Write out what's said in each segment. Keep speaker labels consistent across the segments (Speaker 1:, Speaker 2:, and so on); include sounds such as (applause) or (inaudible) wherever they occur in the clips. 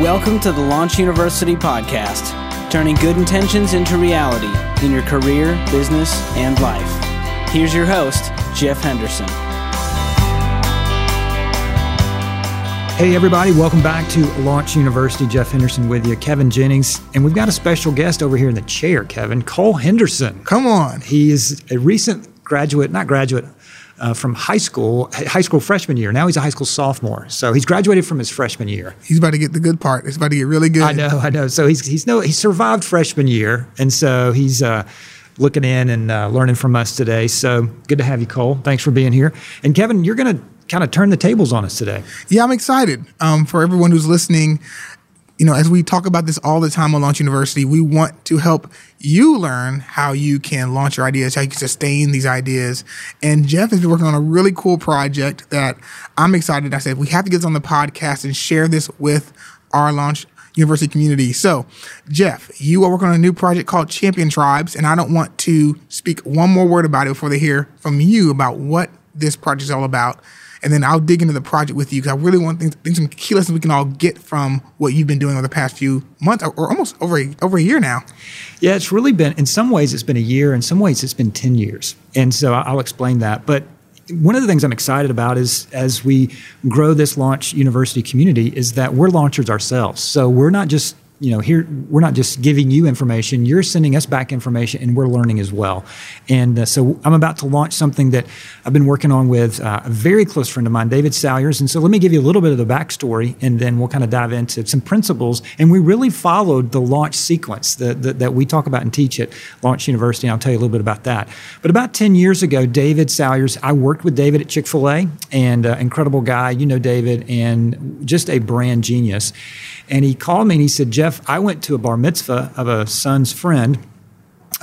Speaker 1: Welcome to the Launch Youniversity podcast, turning good intentions into reality in your career, business, and life. Here's your host, Jeff Henderson.
Speaker 2: Hey, everybody, welcome back to Launch Youniversity. Jeff Henderson with you, Kevin Jennings. And we've got a special guest over here in the chair, Kevin, Cole Henderson.
Speaker 3: Come on.
Speaker 2: He is a recent graduate, not graduate, uh, from high school, high school freshman year. Now he's a high school sophomore. So he's graduated from his freshman year.
Speaker 3: He's about to get the good part. He's about to get really good.
Speaker 2: I know, I know. So he's he's no he survived freshman year, and so he's. Uh, looking in and uh, learning from us today. So good to have you, Cole. Thanks for being here. And Kevin, you're going to kind of turn the tables on us today.
Speaker 3: Yeah, I'm excited. Um, for everyone who's listening, you know, as we talk about this all the time on Launch Youniversity, we want to help you learn how you can launch your ideas, how you can sustain these ideas. And Jeff has been working on a really cool project that I'm excited. I said we have to get this on the podcast and share this with our Launch Youniversity community. So, Jeff, you are working on a new project called Champion Tribes, and I don't want to speak one more word about it before they hear from you about what this project is all about and then I'll dig into the project with you because I really want things, think some key lessons we can all get from what you've been doing over the past few months or, or almost over a, over a year now.
Speaker 2: Yeah, it's really been in some ways it's been a year, in some ways it's been ten years, and so I'll explain that. But one of the things I'm excited about is as we grow this launch Youniversity community is that we're launchers ourselves. So we're not just you know here we're not just giving you information you're sending us back information and we're learning as well. And uh, so i'm about to launch something that i've been working on with uh, a very close friend of mine david salyers and so let me give you a little bit of the backstory and then we'll kind of dive into some principles. And we really followed the launch sequence that, that, that we talk about and teach at launch Youniversity. And i'll tell you a little bit about that. But about 10 years ago david salyers i worked with david at chick-fil-a and uh, incredible guy you know david and just a brand genius and he called me and he said jeff I went to a bar mitzvah of a son's friend,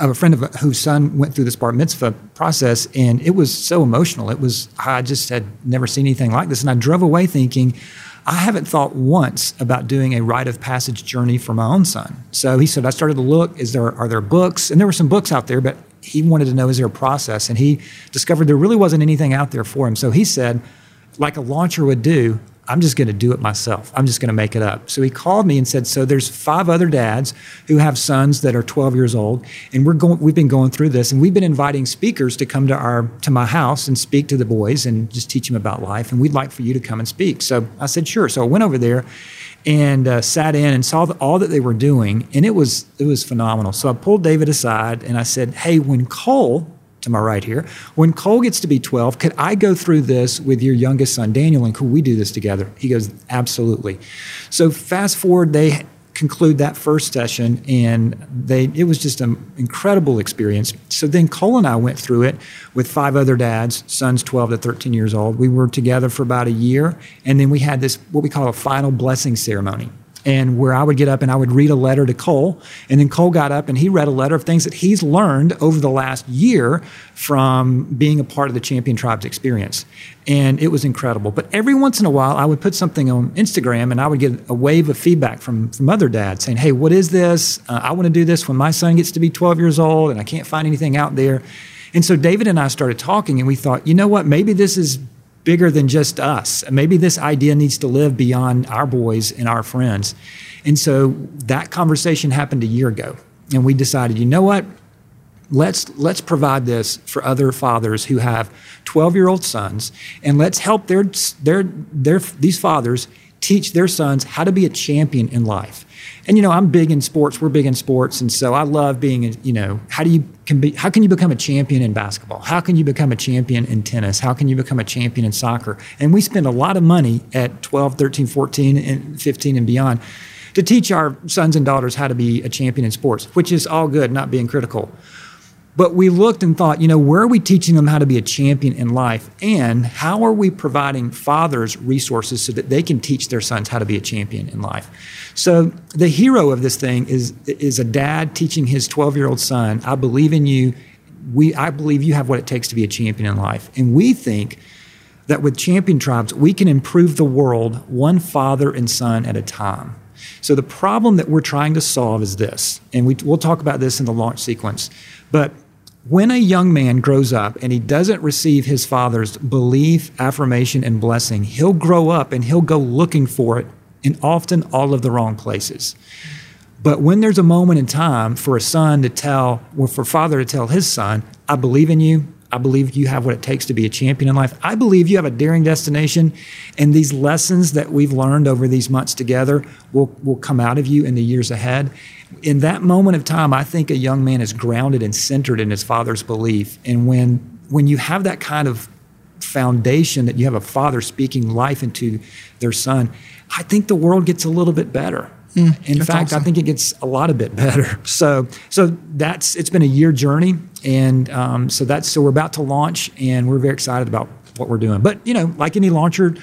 Speaker 2: of a friend of a, whose son went through this bar mitzvah process, and it was so emotional. It was I just had never seen anything like this, and I drove away thinking. I haven't thought once about doing a rite of passage journey for my own son. So he said, I started to look, is there are there books? And there were some books out there, but he wanted to know is there a process? And he discovered there really wasn't anything out there for him. So he said, like a launcher would do, I'm just going to do it myself. I'm just going to make it up. So he called me and said, "So there's five other dads who have sons that are 12 years old, and we're going. We've been going through this, and we've been inviting speakers to come to our to my house and speak to the boys and just teach them about life. And we'd like for you to come and speak." So I said, "Sure." So I went over there and uh, sat in and saw the, all that they were doing, and it was it was phenomenal. So I pulled David aside and I said, "Hey, when Cole to my right here. When Cole gets to be 12, could I go through this with your youngest son, Daniel, and could we do this together? He goes, absolutely. So fast forward, they conclude that first session and they it was just an incredible experience so then cole and i went through it with five other dads sons 12 to 13 years old we were together for about a year and then we had this what we call a final blessing ceremony and where I would get up and I would read a letter to Cole. And then Cole got up and he read a letter of things that he's learned over the last year from being a part of the Champion Tribes experience. And it was incredible. But every once in a while, I would put something on Instagram and I would get a wave of feedback from, from other dads saying, Hey, what is this? Uh, I want to do this when my son gets to be 12 years old and I can't find anything out there. And so David and I started talking and we thought, you know what, maybe this is bigger than just us. Maybe this idea needs to live beyond our boys and our friends. And so that conversation happened a year ago. And we decided, you know what? Let's let's provide this for other fathers who have 12-year-old sons and let's help their their their these fathers teach their sons how to be a champion in life. And you know, I'm big in sports. We're big in sports, and so I love being. A, you know, how do you can be? How can you become a champion in basketball? How can you become a champion in tennis? How can you become a champion in soccer? And we spend a lot of money at 12, 13, 14, and 15 and beyond to teach our sons and daughters how to be a champion in sports, which is all good, not being critical. But we looked and thought, you know, where are we teaching them how to be a champion in life? And how are we providing fathers resources so that they can teach their sons how to be a champion in life? So the hero of this thing is, is a dad teaching his 12 year old son, I believe in you. We, I believe you have what it takes to be a champion in life. And we think that with champion tribes, we can improve the world one father and son at a time. So the problem that we're trying to solve is this, and we, we'll talk about this in the launch sequence. But when a young man grows up and he doesn't receive his father's belief, affirmation, and blessing, he'll grow up and he'll go looking for it and often all of the wrong places. But when there's a moment in time for a son to tell, or for father to tell his son, I believe in you, I believe you have what it takes to be a champion in life. I believe you have a daring destination, and these lessons that we've learned over these months together will, will come out of you in the years ahead. In that moment of time, I think a young man is grounded and centered in his father's belief. And when when you have that kind of foundation that you have a father speaking life into their son, I think the world gets a little bit better. Mm, in fact, awesome. I think it gets a lot a bit better. (laughs) So, so that's it's been a year journey, and um, so that's so we're about to launch, and we're very excited about what we're doing. But you know, like any launcher,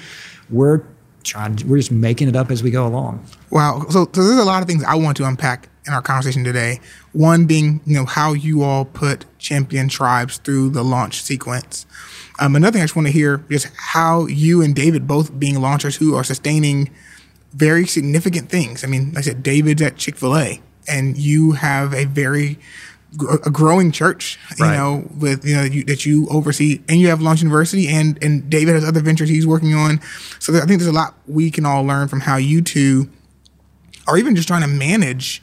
Speaker 2: we're trying, we're just making it up as we go along.
Speaker 3: Wow. So, so there's a lot of things I want to unpack in our conversation today. One being, you know, how you all put champion tribes through the launch sequence. Um, another thing I just want to hear is how you and David both being launchers who are sustaining very significant things. I mean, like I said, David's at Chick Fil A, and you have a very a growing church, you right. know, with you know you, that you oversee, and you have Launch Youniversity, and and David has other ventures he's working on. So I think there's a lot we can all learn from how you two are even just trying to manage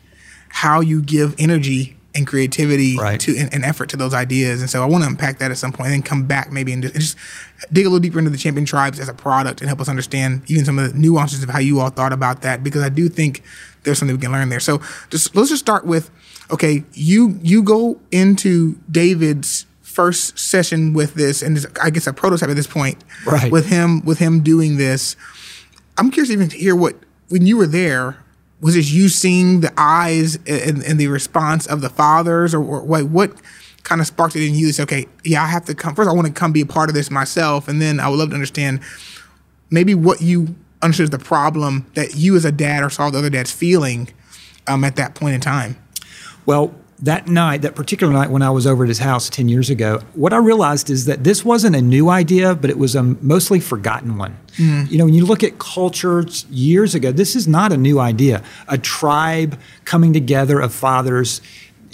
Speaker 3: how you give energy and creativity right. to and, and, effort to those ideas. And so I want to unpack that at some point and then come back maybe and just, and just, dig a little deeper into the champion tribes as a product and help us understand even some of the nuances of how you all thought about that because I do think there's something we can learn there. So just let's just start with okay, you you go into David's first session with this and I guess a prototype at this point
Speaker 2: right.
Speaker 3: with him with him doing this. I'm curious even to hear what when you were there was it you seeing the eyes and, and the response of the fathers or, or what what kind of sparked it in you say, okay, yeah, I have to come first. I want to come be a part of this myself, and then I would love to understand maybe what you understood the problem that you as a dad or saw the other dads feeling um, at that point in time.
Speaker 2: Well, that night, that particular night when I was over at his house 10 years ago, what I realized is that this wasn't a new idea, but it was a mostly forgotten one. Mm. You know, when you look at cultures years ago, this is not a new idea. A tribe coming together of fathers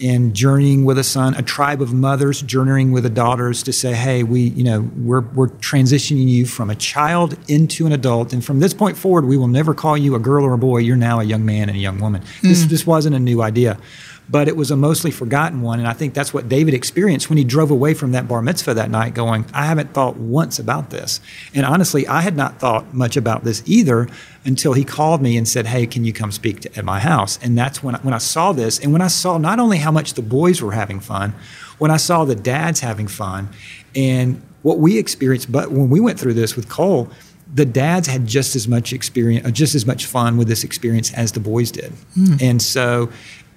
Speaker 2: and journeying with a son, a tribe of mothers journeying with the daughters to say, hey, we, you know, we're, we're transitioning you from a child into an adult. And from this point forward, we will never call you a girl or a boy. You're now a young man and a young woman. Mm. This, this wasn't a new idea but it was a mostly forgotten one. And I think that's what David experienced when he drove away from that bar mitzvah that night, going, I haven't thought once about this. And honestly, I had not thought much about this either until he called me and said, Hey, can you come speak to, at my house? And that's when, when I saw this. And when I saw not only how much the boys were having fun, when I saw the dads having fun, and what we experienced, but when we went through this with Cole, the dads had just as much experience, just as much fun with this experience as the boys did. Mm. And so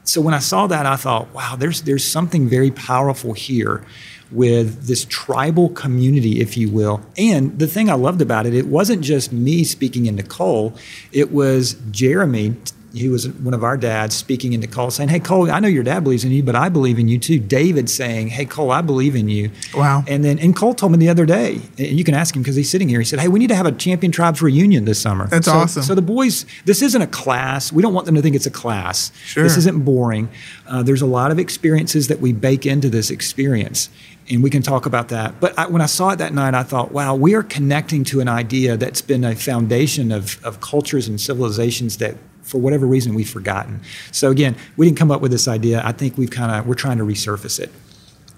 Speaker 2: so when I saw that, I thought, wow, there's there's something very powerful here with this tribal community, if you will. And the thing I loved about it, it wasn't just me speaking into Nicole, it was Jeremy he was one of our dads speaking into Cole, saying, "Hey Cole, I know your dad believes in you, but I believe in you too." David saying, "Hey Cole, I believe in you."
Speaker 3: Wow.
Speaker 2: And then and Cole told me the other day, and you can ask him because he's sitting here. He said, "Hey, we need to have a Champion Tribes reunion this summer."
Speaker 3: That's
Speaker 2: so,
Speaker 3: awesome.
Speaker 2: So the boys, this isn't a class. We don't want them to think it's a class.
Speaker 3: Sure.
Speaker 2: This isn't boring. Uh, there's a lot of experiences that we bake into this experience, and we can talk about that. But I, when I saw it that night, I thought, wow, we are connecting to an idea that's been a foundation of, of cultures and civilizations that for whatever reason we've forgotten. So again, we didn't come up with this idea. I think we've kind of we're trying to resurface it.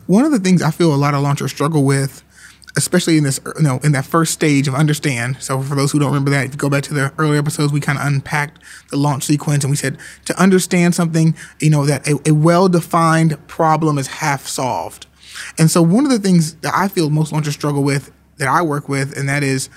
Speaker 3: One of the things I feel a lot of launchers struggle with, especially in this you know in that first stage of understand. So for those who don't remember that, if you go back to the earlier episodes, we kind of unpacked the launch sequence and we said to understand something, you know, that a, a well-defined problem is half solved. And so one of the things that I feel most launchers struggle with that I work with, and that is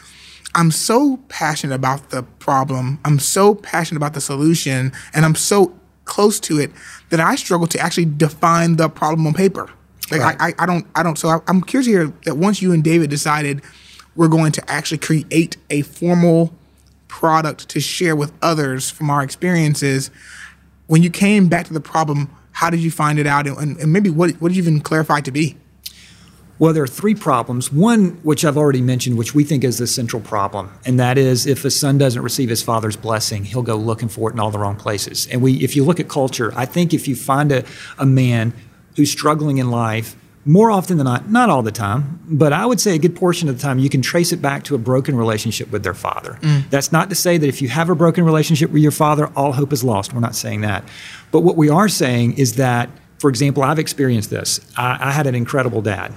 Speaker 3: I'm so passionate about the problem. I'm so passionate about the solution, and I'm so close to it that I struggle to actually define the problem on paper. Like right. I, I, don't, I don't. So I, I'm curious to hear that once you and David decided we're going to actually create a formal product to share with others from our experiences. When you came back to the problem, how did you find it out, and, and maybe what, what did you even clarify to be?
Speaker 2: Well, there are three problems. One, which I've already mentioned, which we think is the central problem, and that is if a son doesn't receive his father's blessing, he'll go looking for it in all the wrong places. And we, if you look at culture, I think if you find a, a man who's struggling in life, more often than not, not all the time, but I would say a good portion of the time, you can trace it back to a broken relationship with their father. Mm. That's not to say that if you have a broken relationship with your father, all hope is lost. We're not saying that. But what we are saying is that for example, I've experienced this. I, I, had an incredible dad.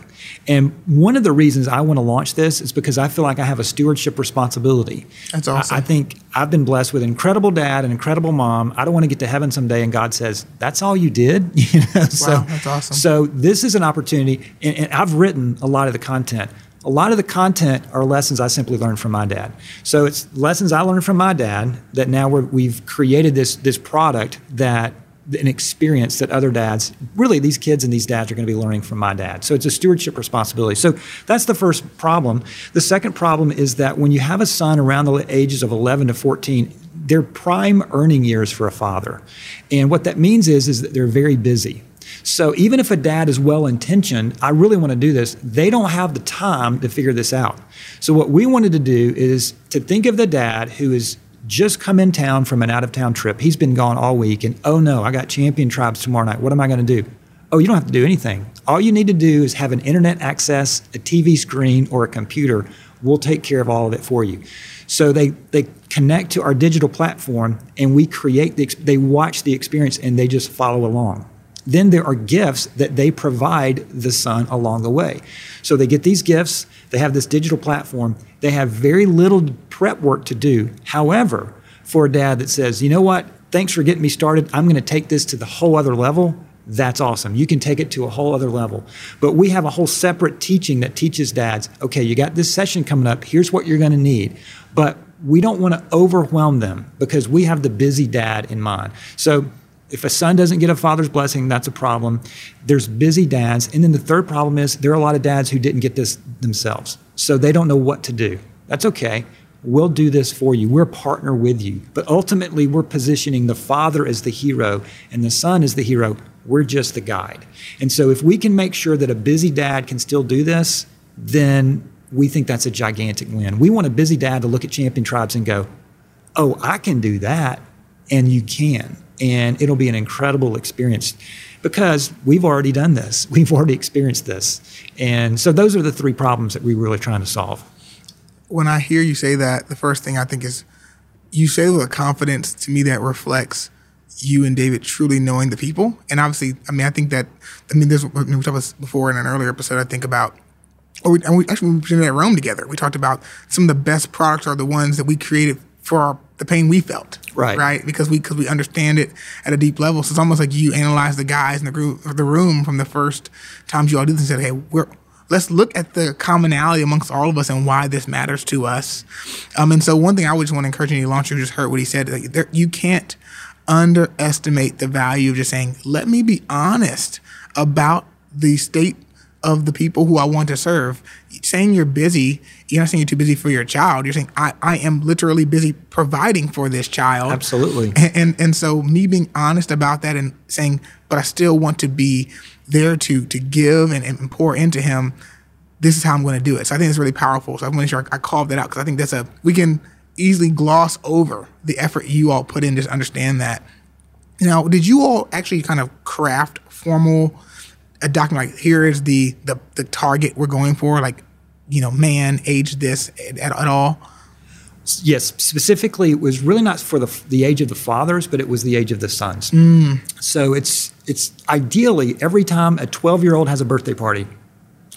Speaker 2: And one of the reasons I want to launch this is because I feel like I have a stewardship responsibility.
Speaker 3: That's awesome.
Speaker 2: I, I think I've been blessed with an incredible dad, an incredible mom. I don't want to get to heaven someday and God says, That's all you did. (laughs)
Speaker 3: you know? Wow, so, that's awesome.
Speaker 2: So this is an opportunity, and, and I've written a lot of the content. A lot of the content are lessons I simply learned from my dad. So it's lessons I learned from my dad that now we have created this this product that an experience that other dads, really these kids and these dads are going to be learning from my dad. So it's a stewardship responsibility. So that's the first problem. The second problem is that when you have a son around the ages of 11 to 14, they're prime earning years for a father. And what that means is, is that they're very busy. So even if a dad is well intentioned, I really want to do this, they don't have the time to figure this out. So what we wanted to do is to think of the dad who is just come in town from an out of town trip. He's been gone all week, and oh no, I got champion tribes tomorrow night. What am I going to do? Oh, you don't have to do anything. All you need to do is have an internet access, a TV screen, or a computer. We'll take care of all of it for you. So they, they connect to our digital platform and we create the, they watch the experience and they just follow along. Then there are gifts that they provide the son along the way. So they get these gifts, they have this digital platform, they have very little prep work to do. However, for a dad that says, you know what, thanks for getting me started, I'm going to take this to the whole other level, that's awesome. You can take it to a whole other level. But we have a whole separate teaching that teaches dads okay, you got this session coming up, here's what you're going to need. But we don't want to overwhelm them because we have the busy dad in mind. So if a son doesn't get a father's blessing, that's a problem. There's busy dads. And then the third problem is there are a lot of dads who didn't get this themselves. So they don't know what to do. That's okay. We'll do this for you. We're a partner with you. But ultimately, we're positioning the father as the hero and the son as the hero. We're just the guide. And so if we can make sure that a busy dad can still do this, then we think that's a gigantic win. We want a busy dad to look at champion tribes and go, oh, I can do that. And you can and it'll be an incredible experience because we've already done this. (laughs) We've already experienced this. And so those are the three problems that we're really trying to solve.
Speaker 3: When I hear you say that, the first thing I think is you say with a confidence to me that reflects you and David truly knowing the people. And obviously, I mean, I think that, I mean, there's, we talked about before in an earlier episode, I think about or we, and we actually we presented at Rome together. We talked about some of the best products are the ones that we created for our, the pain we felt.
Speaker 2: Right.
Speaker 3: Right. Because we because we understand it at a deep level. So it's almost like you analyze the guys in the group the room from the first times you all did this and said, Hey, we're let's look at the commonality amongst all of us and why this matters to us. Um, and so one thing I would just want to encourage any launcher who just heard what he said, like, there, you can't underestimate the value of just saying, let me be honest about the state of the people who I want to serve. Saying you're busy, you're not saying you're too busy for your child. You're saying I, I am literally busy providing for this child.
Speaker 2: Absolutely.
Speaker 3: And, and and so me being honest about that and saying, but I still want to be there to to give and, and pour into him. This is how I'm going to do it. So I think it's really powerful. So I'm going to make sure I, I called that out because I think that's a we can easily gloss over the effort you all put in. Just understand that. Now, did you all actually kind of craft formal? a document like here is the the the target we're going for, like you know, man, age this at, at all.
Speaker 2: Yes, specifically, it was really not for the the age of the fathers, but it was the age of the sons.
Speaker 3: Mm.
Speaker 2: So it's it's ideally every time a 12 year old has a birthday party,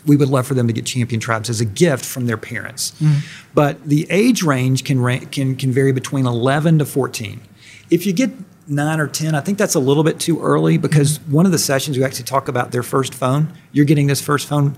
Speaker 2: we would love for them to get champion tribes as a gift from their parents. Mm. But the age range can can can vary between 11 to 14. If you get nine or 10, I think that's a little bit too early because mm-hmm. one of the sessions we actually talk about their first phone. You're getting this first phone.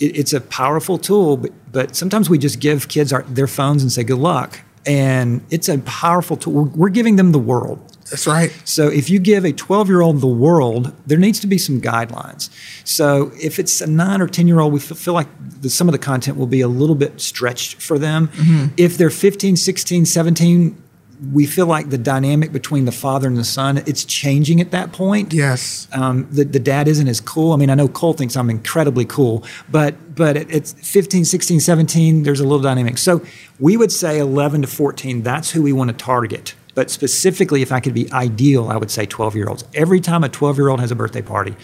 Speaker 2: It, it's a powerful tool, but, but sometimes we just give kids our, their phones and say, good luck. And it's a powerful tool. We're, we're giving them the world.
Speaker 3: That's right.
Speaker 2: So if you give a 12 year old the world, there needs to be some guidelines. So if it's a nine or 10 year old, we feel like the, some of the content will be a little bit stretched for them. Mm-hmm. If they're 15, 16, 17, we feel like the dynamic between the father and the son it's changing at that point.
Speaker 3: Yes.
Speaker 2: Um, the, the dad isn't as cool. I mean i know cole thinks i'm incredibly cool but but it's 15 16 17 there's a little dynamic. So we would say 11 to 14 that's who we want to target. But specifically if i could be ideal i would say 12 year olds every time a 12 year old has a birthday party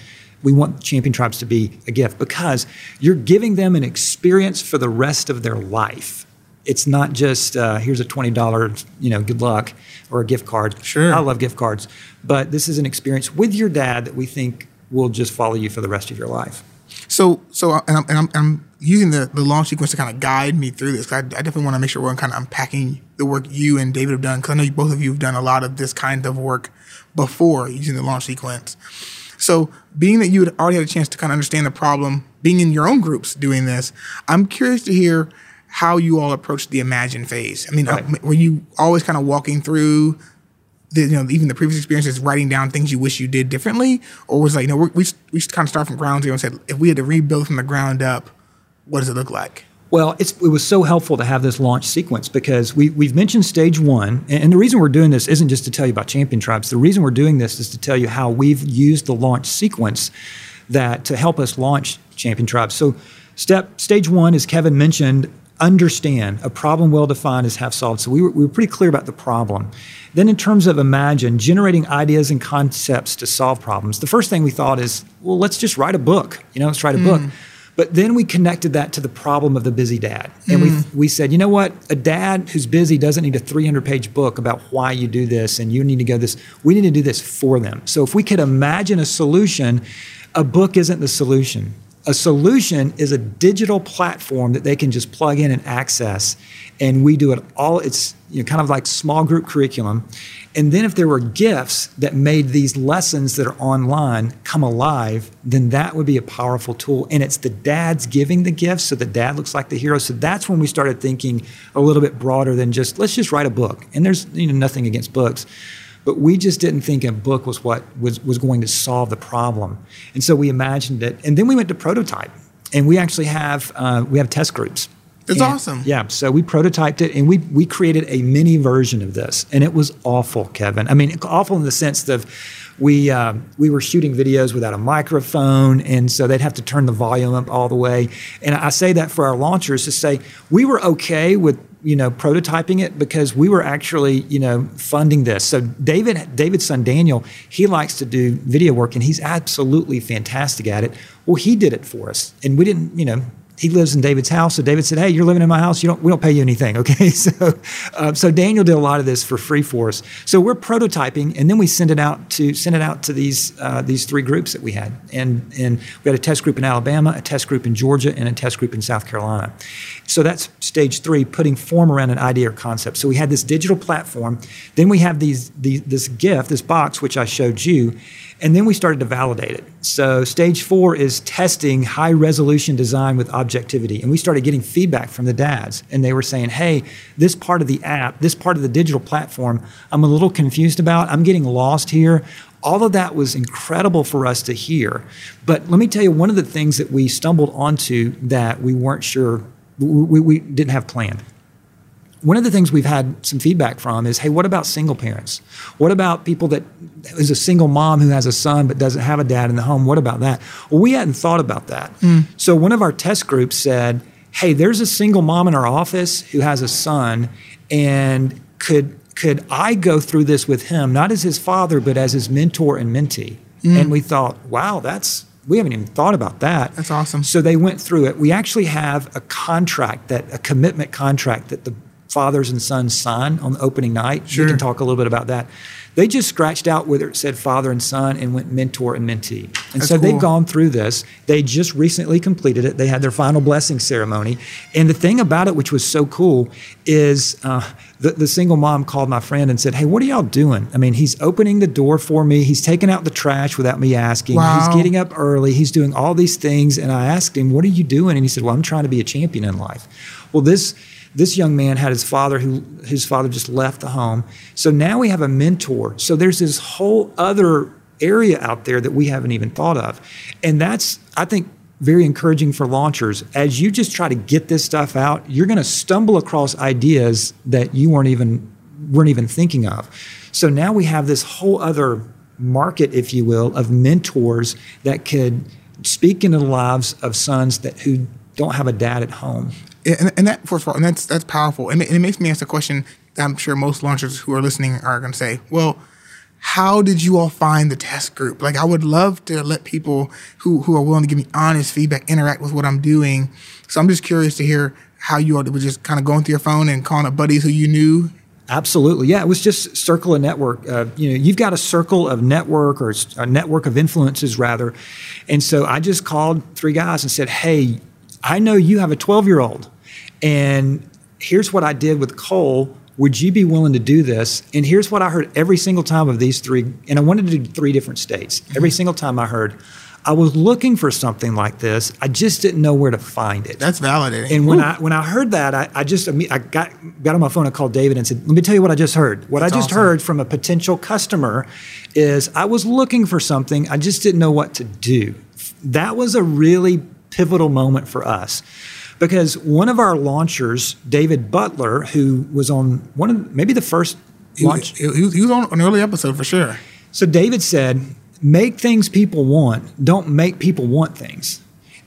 Speaker 2: We want Champion Tribes to be a gift because you're giving them an experience for the rest of their life. It's not just uh, here's a twenty dollars, you know, good luck, or a gift card.
Speaker 3: Sure.
Speaker 2: I love gift cards, but this is an experience with your dad that we think will just follow you for the rest of your life.
Speaker 3: So, so, and I'm, and I'm, I'm using the, the launch sequence to kind of guide me through this. I, I definitely want to make sure we're kind of unpacking the work you and David have done because I know you, both of you have done a lot of this kind of work before using the launch sequence. So, being that you had already had a chance to kind of understand the problem, being in your own groups doing this, I'm curious to hear how you all approached the imagine phase. I mean,
Speaker 2: Right.
Speaker 3: uh, were you always kind of walking through the, you know, even the previous experiences, writing down things you wish you did differently, or was it like, you know, we we just kind of start from ground zero and said, if we had to rebuild from the ground up, what does it look like?
Speaker 2: Well, it's, it was so helpful to have this launch sequence because we, we've mentioned stage one. And, and the reason we're doing this isn't just to tell you about champion tribes. The reason we're doing this is to tell you how we've used the launch sequence that to help us launch champion tribes. So, step stage one, as Kevin mentioned, understand a problem well defined is half solved. So we were, we were pretty clear about the problem. Then, in terms of imagine, generating ideas and concepts to solve problems, the first thing we thought is, well, let's just write a book. You know, let's write a book. Mm-hmm. But then we connected that to the problem of the busy dad. And we, mm-hmm. we said, you know what? A dad who's busy doesn't need a 300 page book about why you do this and you need to go this. We need to do this for them. So if we could imagine a solution, a book isn't the solution. A solution is a digital platform that they can just plug in and access. And we do it all, it's you know, kind of like small group curriculum. And then if there were gifts that made these lessons that are online come alive, then that would be a powerful tool. And it's the dads giving the gifts, so the dad looks like the hero. So that's when we started thinking a little bit broader than just let's just write a book. And there's you know nothing against books. But we just didn't think a book was what was, was going to solve the problem. And so we imagined it. And then we went to prototype. And we actually have uh, we have test groups.
Speaker 3: That's
Speaker 2: And-
Speaker 3: awesome.
Speaker 2: Yeah. So we prototyped it and we we created a mini version of this. And it was awful, Kevin. I mean, awful in the sense of we um, we were shooting videos without a microphone, and so they'd have to turn the volume up all the way. And I say that for our launchers to say we were okay with you know prototyping it because we were actually you know funding this. So David David's son Daniel he likes to do video work and he's absolutely fantastic at it. Well, he did it for us, and we didn't you know he lives in David's house. So David said, "Hey, you're living in my house. You don't. We don't pay you anything, (laughs) okay?" So, uh, so Daniel did a lot of this for free for us. So we're prototyping, and then we send it out to send it out to these uh, these three groups that we had, and and we had a test group in Alabama, a test group in Georgia, and a test group in South Carolina. So that's stage three, putting form around an idea or concept. So we had this digital platform. Then we have these, these this gift, this box, which I showed you. And then we started to validate it. So, stage four is testing high resolution design with objectivity. And we started getting feedback from the dads. And they were saying, hey, this part of the app, this part of the digital platform, I'm a little confused about. I'm getting lost here. All of that was incredible for us to hear. But let me tell you, one of the things that we stumbled onto that we weren't sure, we, we didn't have planned one of the things we've had some feedback from is hey what about single parents? What about people that is a single mom who has a son but doesn't have a dad in the home? What about that? Well we hadn't thought about that. Hmm. So one of our test groups said hey there's a single mom in our office who has a son and could could i go through this with him not as his father but as his mentor and mentee? Hmm. And we thought wow that's we haven't even thought about that.
Speaker 3: That's awesome.
Speaker 2: so they went through it. We actually have a contract that a commitment contract that the fathers and sons sign on the opening night.
Speaker 3: Sure.
Speaker 2: We can talk a little bit about that. They just scratched out whether it said father and son and went mentor and mentee. And
Speaker 3: That's
Speaker 2: so
Speaker 3: cool.
Speaker 2: they've gone through this. They just recently completed it. They had their final blessing ceremony. And the thing about it, which was so cool, is uh, the, the single mom called my friend and said, Hey, what are y'all doing? I mean, he's opening the door for me. He's taking out the trash without me asking.
Speaker 3: Wow.
Speaker 2: He's getting up early. He's doing all these things. And I asked him, What are you doing? And he said, Well, I'm trying to be a champion in life. Well, this this young man had his father who his father just left the home. So now we have a mentor. So there's this whole other area out there that we haven't even thought of. And that's I think very encouraging for launchers. As you just try to get this stuff out, you're going to stumble across ideas that you weren't even weren't even thinking of. So now we have this whole other market, if you will, of mentors that could speak into the lives of sons that who don't have a dad at home.
Speaker 3: And, and that first of all, and that's that's powerful, and it, and it makes me ask a question that I'm sure most launchers who are listening are going to say, well, how did you all find the test group? Like, I would love to let people who, who are willing to give me honest feedback interact with what I'm doing. So I'm just curious to hear how you all were just kind of going through your phone and calling up buddies who you knew
Speaker 2: Absolutely, yeah. It was just circle a network. Uh, you know, you've got a circle of network or a network of influences rather, and so I just called three guys and said, "Hey, I know you have a 12 year old, and here's what I did with Cole. Would you be willing to do this? And here's what I heard every single time of these three, and I wanted to do three different states. Mm-hmm. Every single time I heard, I was looking for something like this. I just didn't know where to find it.
Speaker 3: That's validating.
Speaker 2: And when Ooh. I when I heard that, I, I just I got got on my phone and called David and said, "Let me tell you what I just heard. What That's I just awesome. heard from a potential customer is I was looking for something. I just didn't know what to do. That was a really pivotal moment for us." Because one of our launchers, David Butler, who was on one of maybe the first launch,
Speaker 3: he, he, he was on an early episode for sure.
Speaker 2: So David said, make things people want. Don't make people want things.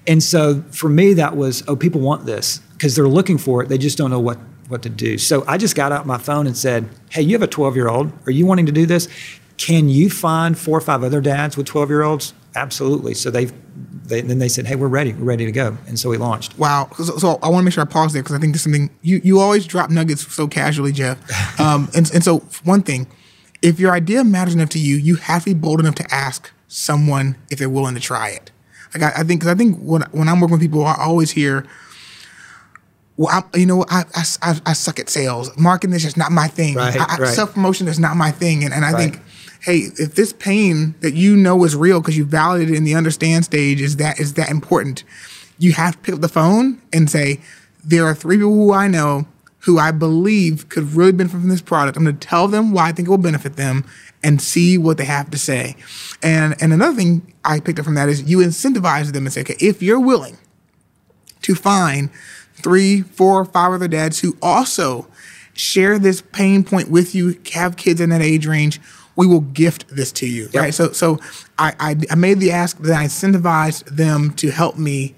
Speaker 2: And so for me, that was, oh, people want this because they're looking for it. They just don't know what, what to do. So I just got out my phone and said, hey, you have a 12 year old. Are you wanting to do this? Can you find four or five other dads with 12 year olds? Absolutely. So they've, they, then they said, hey, we're ready. We're ready to go. And so we launched.
Speaker 3: Wow. So, so I want to make sure I pause there because I think there's something, you, you always drop nuggets so casually, Jeff. (laughs) Um, and, and so one thing, if your idea matters enough to you, you have to be bold enough to ask someone if they're willing to try it. Like I, I think, because I think when when I'm working with people, I always hear, "Well, I, you know, I, I, I suck at sales. Marketing is just not my thing. Right, right. Self promotion is not my thing." And and I right. think, hey, if this pain that you know is real because you validated in the understand stage is that is that important, you have to pick up the phone and say, "There are three people who I know who I believe could really benefit from this product. I'm going to tell them why I think it will benefit them and see what they have to say. And and another thing I picked up from that is you incentivize them and say, okay, if you're willing to find three, four, five other dads who also share this pain point with you, have kids in that age range, we will gift this to you. Yep. Right. So so I, I I made the ask that I incentivized them to help me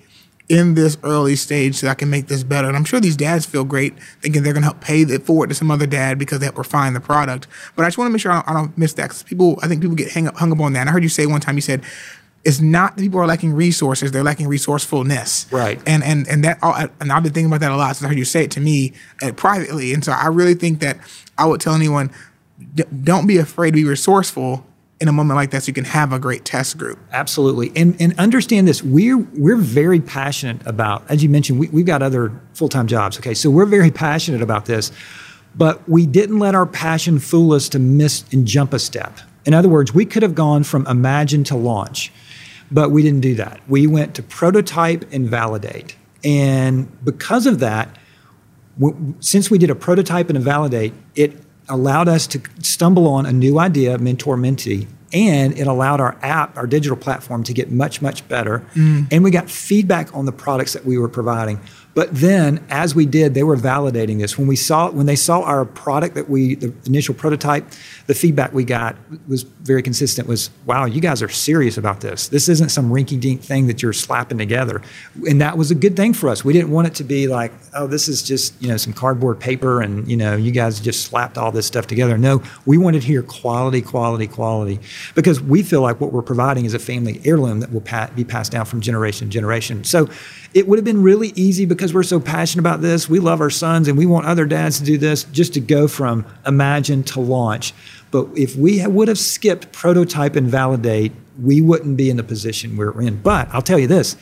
Speaker 3: in this early stage so I can make this better. And I'm sure these dads feel great thinking they're going to help pay it forward to some other dad because they help refine the product. But I just want to make sure I don't, I don't miss that because people, I think people get hung up, hung up on that. And I heard you say one time, you said, it's not that people are lacking resources; they're lacking resourcefulness.
Speaker 2: Right.
Speaker 3: And and and that and I've been thinking about that a lot since I heard you say it to me uh, privately. And so I really think that I would tell anyone, don't be afraid to be resourceful in a moment like that so you can have a great test group.
Speaker 2: Absolutely. And, and understand this, we're, we're very passionate about, as you mentioned, we, we've got other full-time jobs. Okay. So we're very passionate about this, but we didn't let our passion fool us to miss and jump a step. In other words, we could have gone from imagine to launch, but we didn't do that. We went to prototype and validate. And because of that, since we did a prototype and a validate, it allowed us to stumble on a new idea, mentor mentee, and it allowed our app, our digital platform, to get much, much better. Mm. And we got feedback on the products that we were providing. But then, as we did, they were validating this. When we saw, when they saw our product that we, the initial prototype, the feedback we got was very consistent. Was wow, you guys are serious about this. This isn't some rinky-dink thing that you're slapping together, and that was a good thing for us. We didn't want it to be like, oh, this is just you know some cardboard paper, and you know you guys just slapped all this stuff together. No, we wanted to hear quality, quality, quality, because we feel like what we're providing is a family heirloom that will be passed down from generation to generation. So it would have been really easy because we're so passionate about this. We love our sons and we want other dads to do this just to go from imagine to launch. But if we would have skipped prototype and validate, we wouldn't be in the position we're in. But I'll tell you this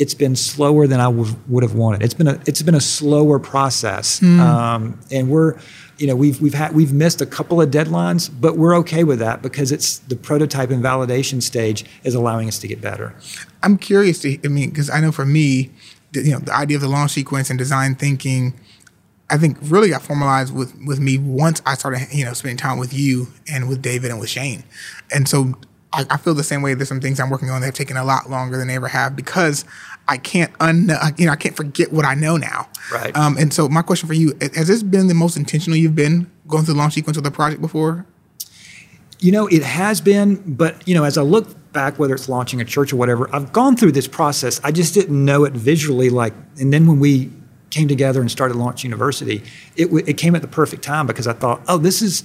Speaker 2: it's been slower than I w- would have wanted. It's been a it's been a slower process, mm. um, and we're you know we've we've had we've missed a couple of deadlines, but we're okay with that because it's the prototype and validation stage is allowing us to get better.
Speaker 3: I'm curious to I mean because I know for me, you know the idea of the launch sequence and design thinking. I think really got formalized with with me once I started, you know, spending time with you and with David and with Shane. And so I, I, feel the same way. There's some things I'm working on that have taken a lot longer than they ever have because I can't un, you know, I can't forget what I know now.
Speaker 2: Right.
Speaker 3: Um, and so my question for you has this been the most intentional you've been going through the launch sequence of the project before?
Speaker 2: You know, it has been, but you know, as I look back, whether it's launching a church or whatever, I've gone through this process. I just didn't know it visually. Like, and then when we came together and started Launch Youniversity, it, it came at the perfect time because I thought, oh, this is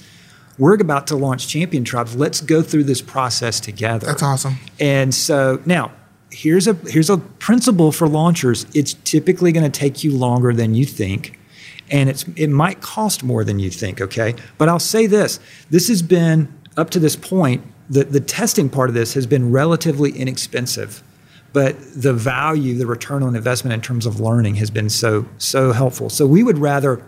Speaker 2: we're about to launch Champion Tribes. Let's go through this process together.
Speaker 3: That's awesome.
Speaker 2: And so now here's a here's a principle for launchers. It's typically going to take you longer than you think. And it's it might cost more than you think, okay? But I'll say this. This has been up to this point, the, the testing part of this has been relatively inexpensive. But the value, the return on investment in terms of learning has been so so helpful. So we would rather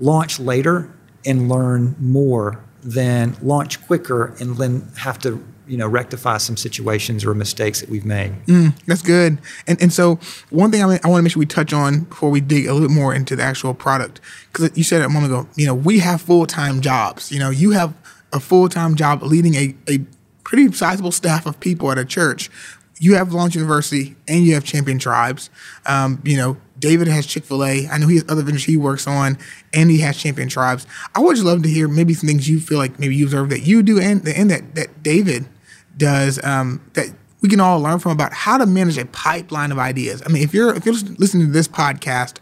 Speaker 2: launch later and learn more than launch quicker and then have to you know rectify some situations or mistakes that we've made.
Speaker 3: Mm, that's good. And and so one thing I, mean, I want to make sure we touch on before we dig a little bit more into the actual product because you said it a moment ago. You know, we have full time jobs. You know, you have a full time job leading a a pretty sizable staff of people at a church. You have Launch Youniversity and you have Champion Tribes. Um, you know, David has Chick fil A. I know he has other ventures he works on, and he has Champion Tribes. I would just love to hear maybe some things you feel like maybe you observe that you do and, and that, that David does um, that we can all learn from about how to manage a pipeline of ideas. I mean, if you're if you're listening to this podcast,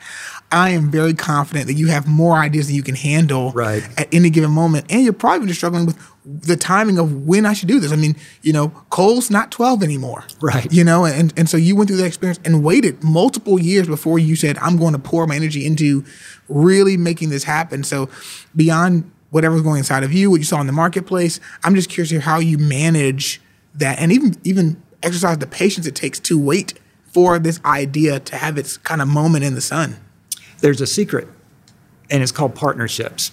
Speaker 3: I am very confident that you have more ideas than you can handle
Speaker 2: right.
Speaker 3: at any given moment, and you're probably just struggling with the timing of when I should do this. I mean, you know, Cole's not 12 anymore,
Speaker 2: right?
Speaker 3: You know, and and so you went through that experience and waited multiple years before you said, "I'm going to pour my energy into really making this happen." So, beyond whatever's going inside of you, what you saw in the marketplace, I'm just curious how you manage that and even even exercise the patience it takes to wait for this idea to have its kind of moment in the sun.
Speaker 2: There's a secret, and it's called partnerships.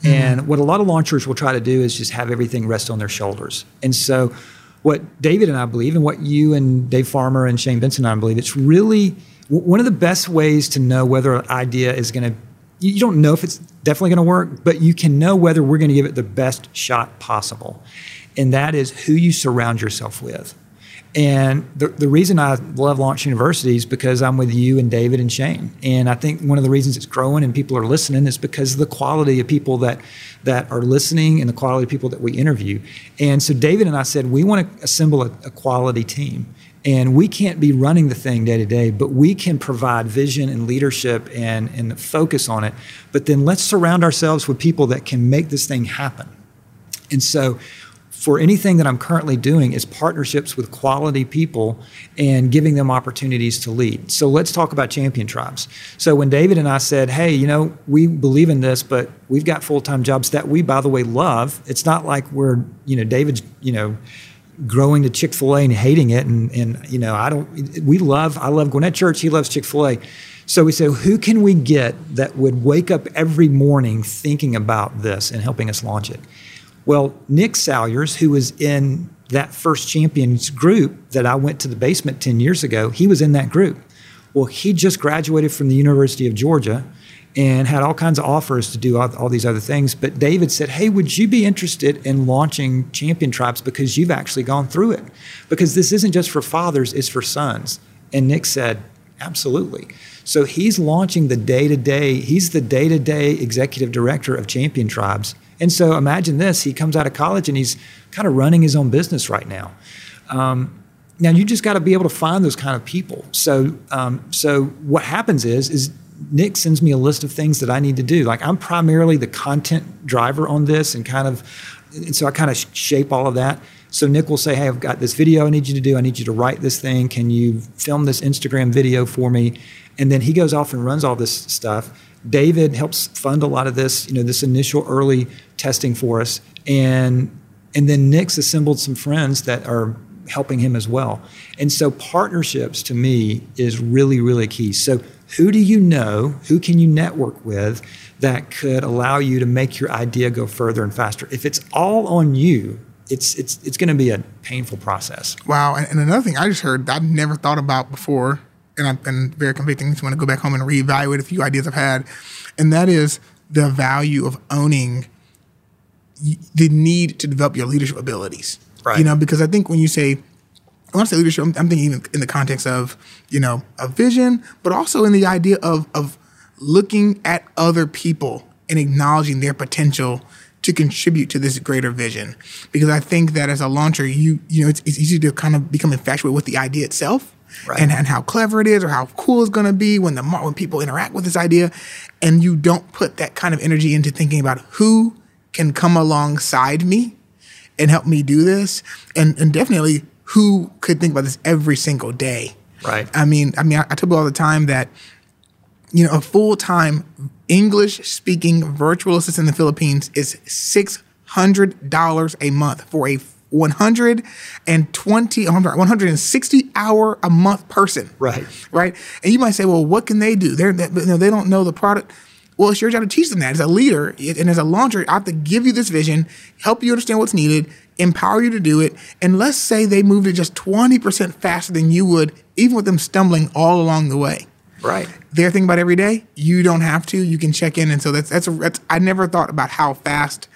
Speaker 2: Mm-hmm. And what a lot of launchers will try to do is just have everything rest on their shoulders. And so, what David and I believe, and what you and Dave Farmer and Shane Benson and I believe, it's really one of the best ways to know whether an idea is going to you don't know if it's definitely going to work, but you can know whether we're going to give it the best shot possible and that is who you surround yourself with. And the, the reason I love Launch Youniversity is because I'm with you and David and Shane. And I think one of the reasons it's growing and people are listening is because of the quality of people that, that are listening and the quality of people that we interview. And so David and I said, we want to assemble a, a quality team. And we can't be running the thing day to day, but we can provide vision and leadership and, and focus on it. But then let's surround ourselves with people that can make this thing happen. And so for anything that I'm currently doing is partnerships with quality people and giving them opportunities to lead. So let's talk about champion tribes. So when David and I said, hey, you know, we believe in this, but we've got full time jobs that we, by the way, love. It's not like we're, you know, David's, you know, growing to Chick fil A and hating it. And, and, you know, I don't, we love, I love going to church. He loves Chick fil A. So we said, who can we get that would wake up every morning thinking about this and helping us launch it? Well, Nick Salyers, who was in that first champions group that I went to the basement 10 years ago, he was in that group. Well, he just graduated from the University of Georgia and had all kinds of offers to do all, all, these other things. But David said, Hey, would you be interested in launching Champion Tribes because you've actually gone through it? Because this isn't just for fathers, it's for sons. And Nick said, Absolutely. So he's launching the day to day, he's the day to day executive director of Champion Tribes. And so imagine this he comes out of college and he's kind of running his own business right now. Um, now you just got to be able to find those kind of people. So, um, so what happens is, is Nick sends me a list of things that I need to do. Like I'm primarily the content driver on this, and kind of, and so I kind of shape all of that. So Nick will say, "Hey, I've got this video I need you to do. I need you to write this thing. Can you film this Instagram video for me?" And then he goes off and runs all this stuff. David helps fund a lot of this, you know, this initial early testing for us, and and then Nick's assembled some friends that are helping him as well. And so partnerships to me is really really key. So who do you know, who can you network with that could allow you to make your idea go further and faster? If it's all on you, it's it's it's going to be a painful process.
Speaker 3: Wow, and, and another thing I just heard I've never thought about before and I've been very convicting. I just want to go back home and reevaluate a few ideas I've had, and that is the value of owning the need to develop your leadership abilities.
Speaker 2: Right.
Speaker 3: You know, because I think when you say when I say leadership, I'm, I'm thinking even in the context of you know a vision, but also in the idea of of looking at other people and acknowledging their potential to contribute to this greater vision. Because I think that as a launcher, you you know it's, it's easy to kind of become infatuated with the idea itself right. and, and how clever it is or how cool it's going to be when the when people interact with this idea and you don't put that kind of energy into thinking about who can come alongside me and help me do this? And and definitely who could think about this every single day?
Speaker 2: Right.
Speaker 3: I mean, I mean, I, I tell people all the time that you know a full time English speaking virtual assistant in the Philippines is six hundred dollars a month for a 120 160 hour a month person
Speaker 2: Right.
Speaker 3: right and you might say well what can they do they're they, you know, they don't know the product well it's your job to teach them that as a leader and as a launcher i have to give you this vision help you understand what's needed empower you to do it and let's say they moved it just 20% faster than you would even with them stumbling all along the way
Speaker 2: Right.
Speaker 3: they're thinking about every day. You don't have to. You can check in, and so that's that's, a, that's I never thought about how fast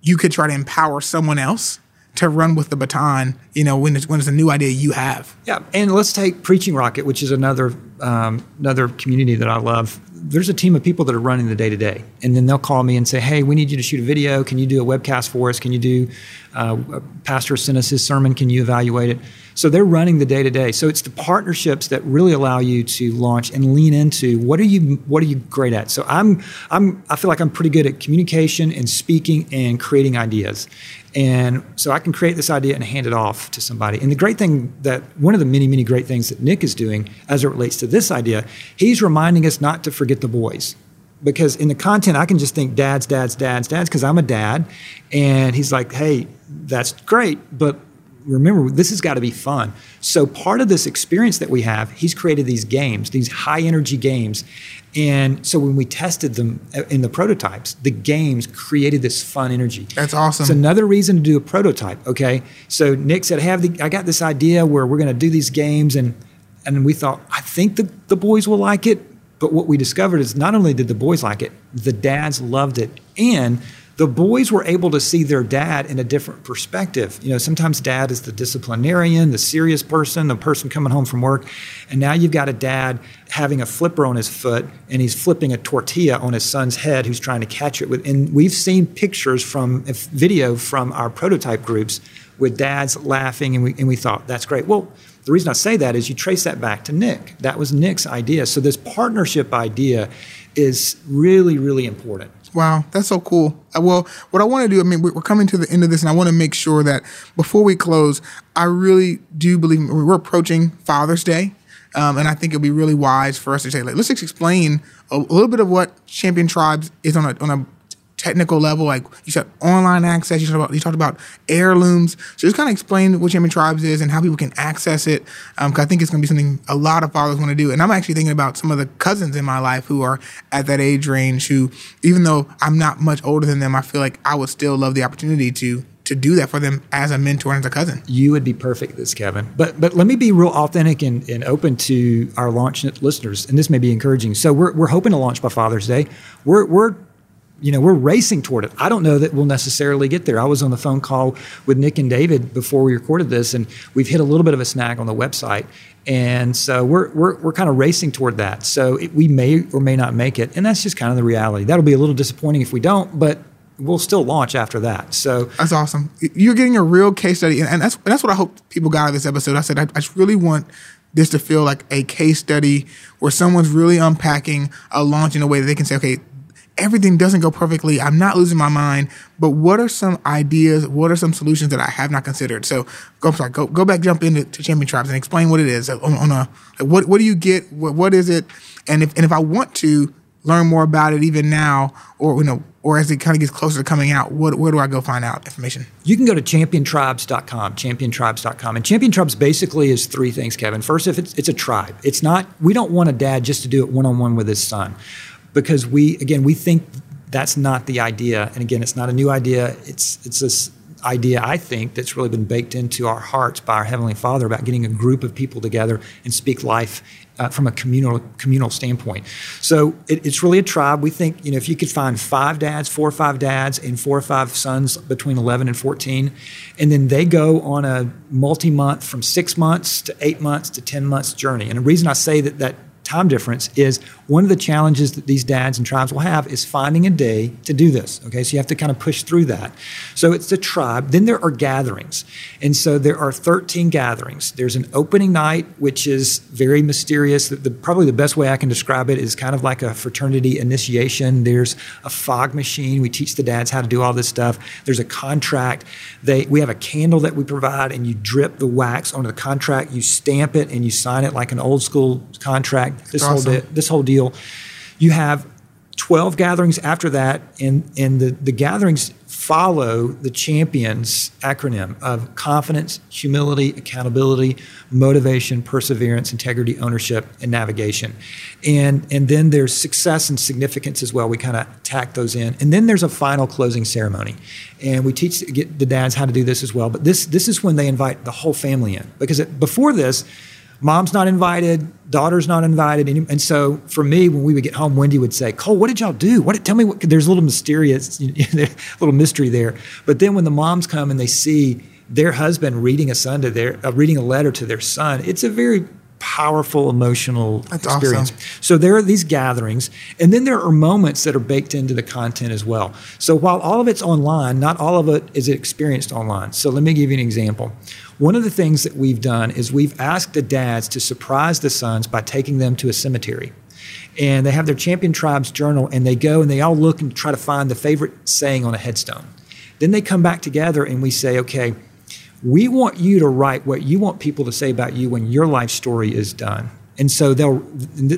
Speaker 3: you could try to empower someone else to run with the baton. You know, when it's when it's a new idea you have.
Speaker 2: Yeah, and let's take Preaching Rocket, which is another um, another community that I love. There's a team of people that are running the day to day, and then they'll call me and say, "Hey, we need you to shoot a video. Can you do a webcast for us? Can you do uh, Pastor sent us his sermon? Can you evaluate it?" So they're running the day to day. So it's the partnerships that really allow you to launch and lean into what are you what are you great at. So I'm I'm I feel like I'm pretty good at communication and speaking and creating ideas. And so I can create this idea and hand it off to somebody. And the great thing that one of the many, many great things that Nick is doing as it relates to this idea, he's reminding us not to forget the boys. Because in the content, I can just think dads, dads, dads, dads, because I'm a dad. And he's like, hey, that's great, but remember, this has got to be fun. So part of this experience that we have, he's created these games, these high energy games. And so when we tested them uh, in the prototypes, the games created this fun energy.
Speaker 3: That's awesome.
Speaker 2: It's another reason to do a prototype. Okay, so Nick said, "Have the I got this idea where we're going to do these games," and and we thought, I think the the boys will like it. But what we discovered is not only did the boys like it, the dads loved it, and the boys were able to see their dad in a different perspective. You know, sometimes dad is the disciplinarian, the serious person, the person coming home from work. And now you've got a dad having a flipper on his foot and he's flipping a tortilla on his son's head who's trying to catch it and we've seen pictures from video from our prototype groups with dads laughing and we and we thought that's great. Well, the reason I say that is you trace that back to Nick. That was Nick's idea. So this partnership idea is really, really important.
Speaker 3: Wow, that's so cool. Uh, well, what I want to do, I mean, we're coming to the end of this, and I want to make sure that before we close, I really do believe we're approaching Father's Day. Um, and I think it'd be really wise for us to say, like, let's just explain a, a little bit of what Champion Tribes is on a, on a technical level. Like you said, online access. You talked about you talked about heirlooms. So just kind of explain what Champion Tribes is and how people can access it. Um, I think it's going to be something a lot of fathers want to do. And I'm actually thinking about some of the cousins in my life who are at that age range. Who, even though I'm not much older than them, I feel like I would still love the opportunity to to do that for them as a mentor and as a cousin.
Speaker 2: You would be perfect at this, Kevin. But but let me be real authentic and, and open to our launch listeners, and this may be encouraging. So we're, we're hoping to launch by Father's Day. We're we're you know, we're racing toward it. I don't know that we'll necessarily get there. I was on the phone call with Nick and David before we recorded this, and we've hit a little bit of a snag on the website. And so we're, we're, we're kind of racing toward that. So it, we may or may not make it. And that's just kind of the reality. That'll be a little disappointing if we don't, but we'll still launch after that. So
Speaker 3: that's awesome. You're getting a real case study. And that's, that's what I hope people got out of this episode. I said, I, I just really want this to feel like a case study where someone's really unpacking a launch in a way that they can say, okay, everything doesn't go perfectly. I'm not losing my mind, but what are some ideas? What are some solutions that I have not considered? So go, sorry, go, go back, jump into Champion Tribes and explain what it is on, on a, what, what do you get? What, what is it? And if, and if I want to learn more about it even now, or, you know, or as it kind of gets closer to coming out, what, where do I go find out information?
Speaker 2: You can go to championtribes.com, championtribes.com. And Champion Tribes basically is three things, Kevin. First, if it's, it's a tribe, it's not, we don't want a dad just to do it one on one with his son because we again we think that's not the idea. And again it's not a new idea. It's it's this idea i think that's really been baked into our hearts by our heavenly father about getting a group of people together and speak life uh, from a communal communal standpoint. So it, it's really a tribe. We think you know if you could find five dads four or five dads and four or five sons between 11 and 14 and then they go on a multi-month from six months to eight months to 10 months journey. And the reason i say that that time difference is one of the challenges that these dads and tribes will have is finding a day to do this. Okay, so you have to kind of push through that. So it's the tribe. Then there are gatherings. And so there are 13 gatherings. There's an opening night, which is very mysterious. The, the, probably the best way I can describe it is kind of like a fraternity initiation. There's a fog machine. We teach the dads how to do all this stuff. There's a contract. They, we have a candle that we provide, and you drip the wax onto the contract. You stamp it, and you sign it like an old school contract. This
Speaker 3: awesome.
Speaker 2: whole de- this whole deal. You have 12 gatherings after that, and, and the, the gatherings follow the champions acronym of confidence, humility, accountability, motivation, perseverance, integrity, ownership, and navigation. And, and then there's success and significance as well. We kind of tack those in. And then there's a final closing ceremony. And we teach get the dads how to do this as well. But this, this is when they invite the whole family in. Because it, before this, mom's not invited, daughter's not invited. And, and, so for me, when we would get home, Wendy would say, Cole, what did y'all do? What, tell me what, there's a little mysterious, (laughs) little mystery there. But then when the moms come and they see their husband reading a son to their, uh, reading a letter to their son, it's a very powerful emotional
Speaker 3: That's
Speaker 2: experience.
Speaker 3: awesome.
Speaker 2: So there are these gatherings, and then there are moments that are baked into the content as well. So while all of it's online, not all of it is experienced online. So let me give you an example. One of the things that we've done is we've asked the dads to surprise the sons by taking them to a cemetery. And they have their champion tribes journal, and they go and they all look and try to find the favorite saying on a headstone. Then they come back together, and we say, okay, we want you to write what you want people to say about you when your life story is done. And so they'll,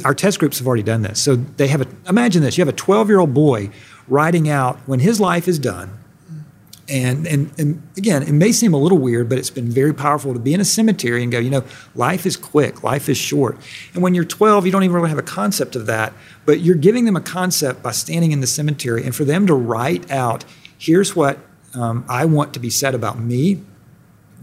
Speaker 2: our test groups have already done this. So they have a, imagine this, you have a 12 year old boy writing out when his life is done. And, and, and again, it may seem a little weird, but it's been very powerful to be in a cemetery and go, you know, life is quick, life is short. And when you're 12, you don't even really have a concept of that, but you're giving them a concept by standing in the cemetery and for them to write out, here's what um, I want to be said about me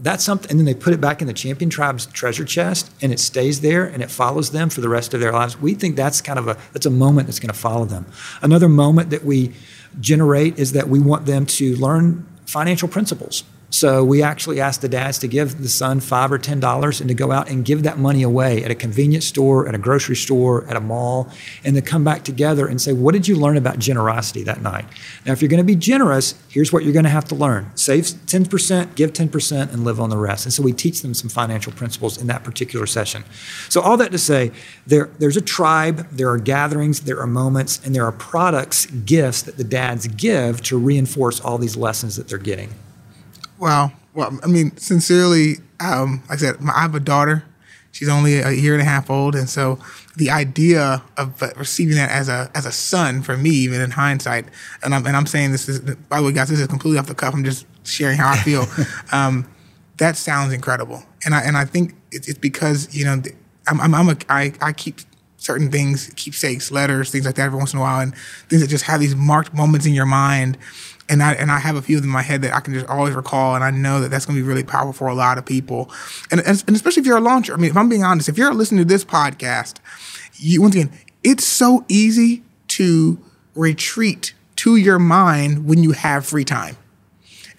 Speaker 2: that's something and then they put it back in the champion tribe's treasure chest and it stays there and it follows them for the rest of their lives. We think that's kind of a that's a moment that's going to follow them. Another moment that we generate is that we want them to learn financial principles so we actually ask the dads to give the son five or ten dollars and to go out and give that money away at a convenience store, at a grocery store, at a mall, and to come back together and say, "What did you learn about generosity that night?" Now, if you're going to be generous, here's what you're going to have to learn: save ten percent, give ten percent, and live on the rest. And so we teach them some financial principles in that particular session. So all that to say, there, there's a tribe, there are gatherings, there are moments, and there are products, gifts that the dads give to reinforce all these lessons that they're getting.
Speaker 3: Wow. Well, I mean, sincerely, um, like I said, I have a daughter. She's only a year and a half old, and so the idea of uh, receiving that as a as a son for me, even in hindsight, and I'm and I'm saying this is by the way, guys, this is completely off the cuff. I'm just sharing how I feel. (laughs) um, that sounds incredible, and I and I think it's, it's because you know I'm I'm, I'm a I, I keep certain things, keepsakes, letters, things like that every once in a while, and things that just have these marked moments in your mind and I and I have a few of them in my head that I can just always recall, and I know that that's going to be really powerful for a lot of people, and, and especially if you're a launcher. I mean, if I'm being honest, if you're listening to this podcast, you once again, it's so easy to retreat to your mind when you have free time.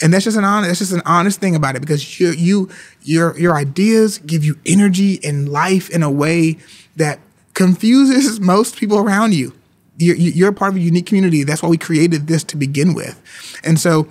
Speaker 3: And that's just an honest, that's just an honest thing about it because you, you, your, your ideas give you energy and life in a way that confuses (laughs) most people around you you're, you're part of a unique community. That's why we created this to begin with. And so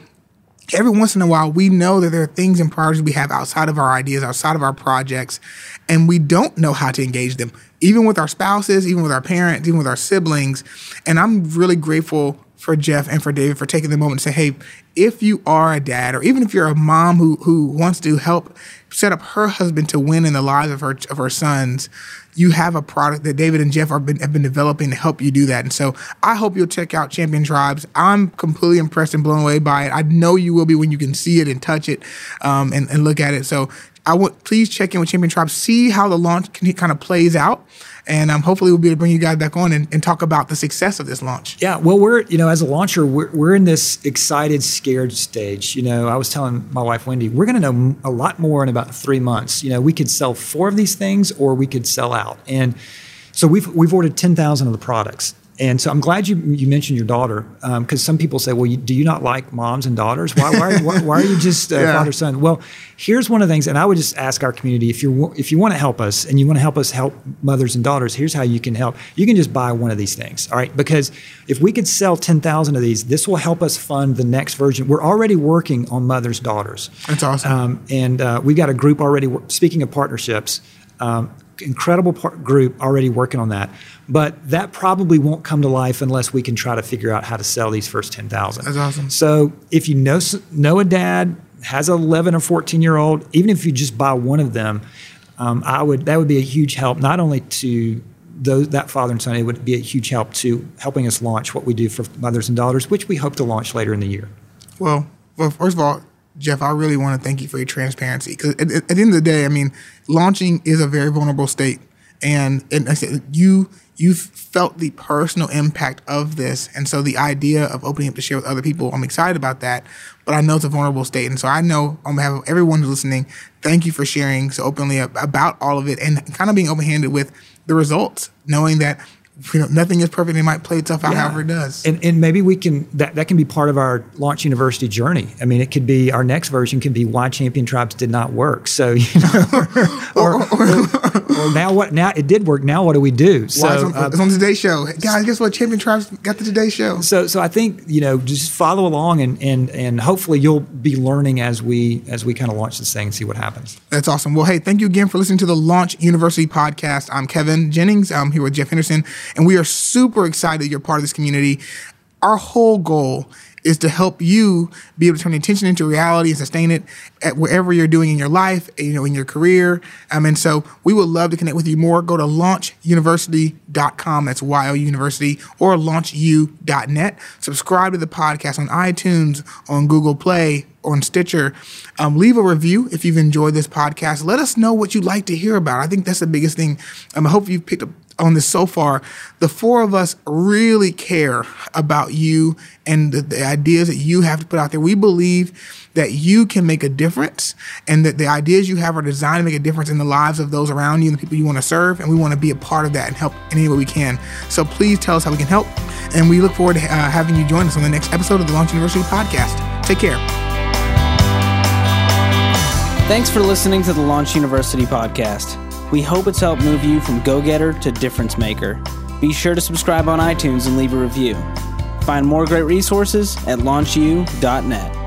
Speaker 3: every once in a while, we know that there are things and priorities we have outside of our ideas, outside of our projects, and we don't know how to engage them, even with our spouses, even with our parents, even with our siblings. And I'm really grateful for Jeff and for David for taking the moment to say, hey, if you are a dad, or even if you're a mom who who wants to help set up her husband to win in the lives of her of her sons, you have a product that David and Jeff been, have been developing to help you do that. And so I hope you'll check out Champion Tribes. I'm completely impressed and blown away by it. I know you will be when you can see it and touch it um, and, and look at it. So I would please check in with Champion Tribes, see how the launch can, kind of plays out. And um, hopefully we'll be able to bring you guys back on and, and, talk about the success of this launch.
Speaker 2: Yeah, well, we're, you know, as a launcher, we're, we're in this excited, scared stage. You know, I was telling my wife, Wendy, we're going to know a lot more in about three months. You know, we could sell four of these things or we could sell out. And so we've, we've ordered 10,000 of the products and so I'm glad you you mentioned your daughter because um, some people say, well, you, do you not like moms and daughters? Why why, why, why are you just uh, (laughs) yeah. father son? Well, here's one of the things, and I would just ask our community if you if you want to help us and you want to help us help mothers and daughters, here's how you can help. You can just buy one of these things, all right? Because if we could sell ten thousand of these, this will help us fund the next version. We're already working on mothers daughters.
Speaker 3: That's awesome. Um,
Speaker 2: and uh, we've got a group already. Speaking of partnerships. Um, incredible part, group already working on that. But that probably won't come to life unless we can try to figure out how to sell these first 10,000.
Speaker 3: That's awesome.
Speaker 2: So if you know, know a dad, has an 11 or 14 year old, even if you just buy one of them, um, I would that would be a huge help, not only to those, that father and son, it would be a huge help to helping us launch what we do for mothers and daughters, which we hope to launch later in the year.
Speaker 3: Well, well, first of all, Jeff, I really want to thank you for your transparency because at, at, the end of the day, I mean, launching is a very vulnerable state, and and I said you you've felt the personal impact of this, and so the idea of opening up to share with other people, I'm excited about that. But I know it's a vulnerable state, and so I know on behalf of everyone who's listening, thank you for sharing so openly about all of it and kind of being open handed with the results, knowing that you know, nothing is perfect. It might play itself out yeah. however it does.
Speaker 2: And, and maybe we can, that, that can be part of our Launch Youniversity journey. I mean, it could be, our next version can be why champion tribes did not work. So, (laughs) you know, or, or, (laughs) or, or, now what, now it did work. Now what do we do?
Speaker 3: So, well, it's, on, uh, it's on Today Show. Guys, guess what? Champion tribes got the Today Show.
Speaker 2: So, so I think, you know, just follow along and, and, and hopefully you'll be learning as we, as we kind of launch this thing and see what happens.
Speaker 3: That's awesome. Well, hey, thank you again for listening to the Launch Youniversity podcast. I'm Kevin Jennings. I'm here with Jeff Henderson, and we are super excited you're part of this community. Our whole goal is to help you be able to turn intention into reality and sustain it at wherever you're doing in your life, you know, in your career. Um, and so we would love to connect with you more. Go to launchyouniversity.com. That's YO University or launchu.net. Subscribe to the podcast on iTunes, on Google Play, on Stitcher. Um, leave a review if you've enjoyed this podcast. Let us know what you'd like to hear about. I think that's the biggest thing. Um, I hope you've picked up on this so far, the four of us really care about you and the, the, ideas that you have to put out there. We believe that you can make a difference and that the ideas you have are designed to make a difference in the lives of those around you and the people you want to serve. And we want to be a part of that and help any way we can. So please tell us how we can help. And we look forward to uh, having you join us on the next episode of the Launch Youniversity podcast. Take care.
Speaker 1: Thanks for listening to the Launch Youniversity podcast. We hope it's helped move you from go getter to difference maker. Be sure to subscribe on iTunes and leave a review. Find more great resources at launchu.net.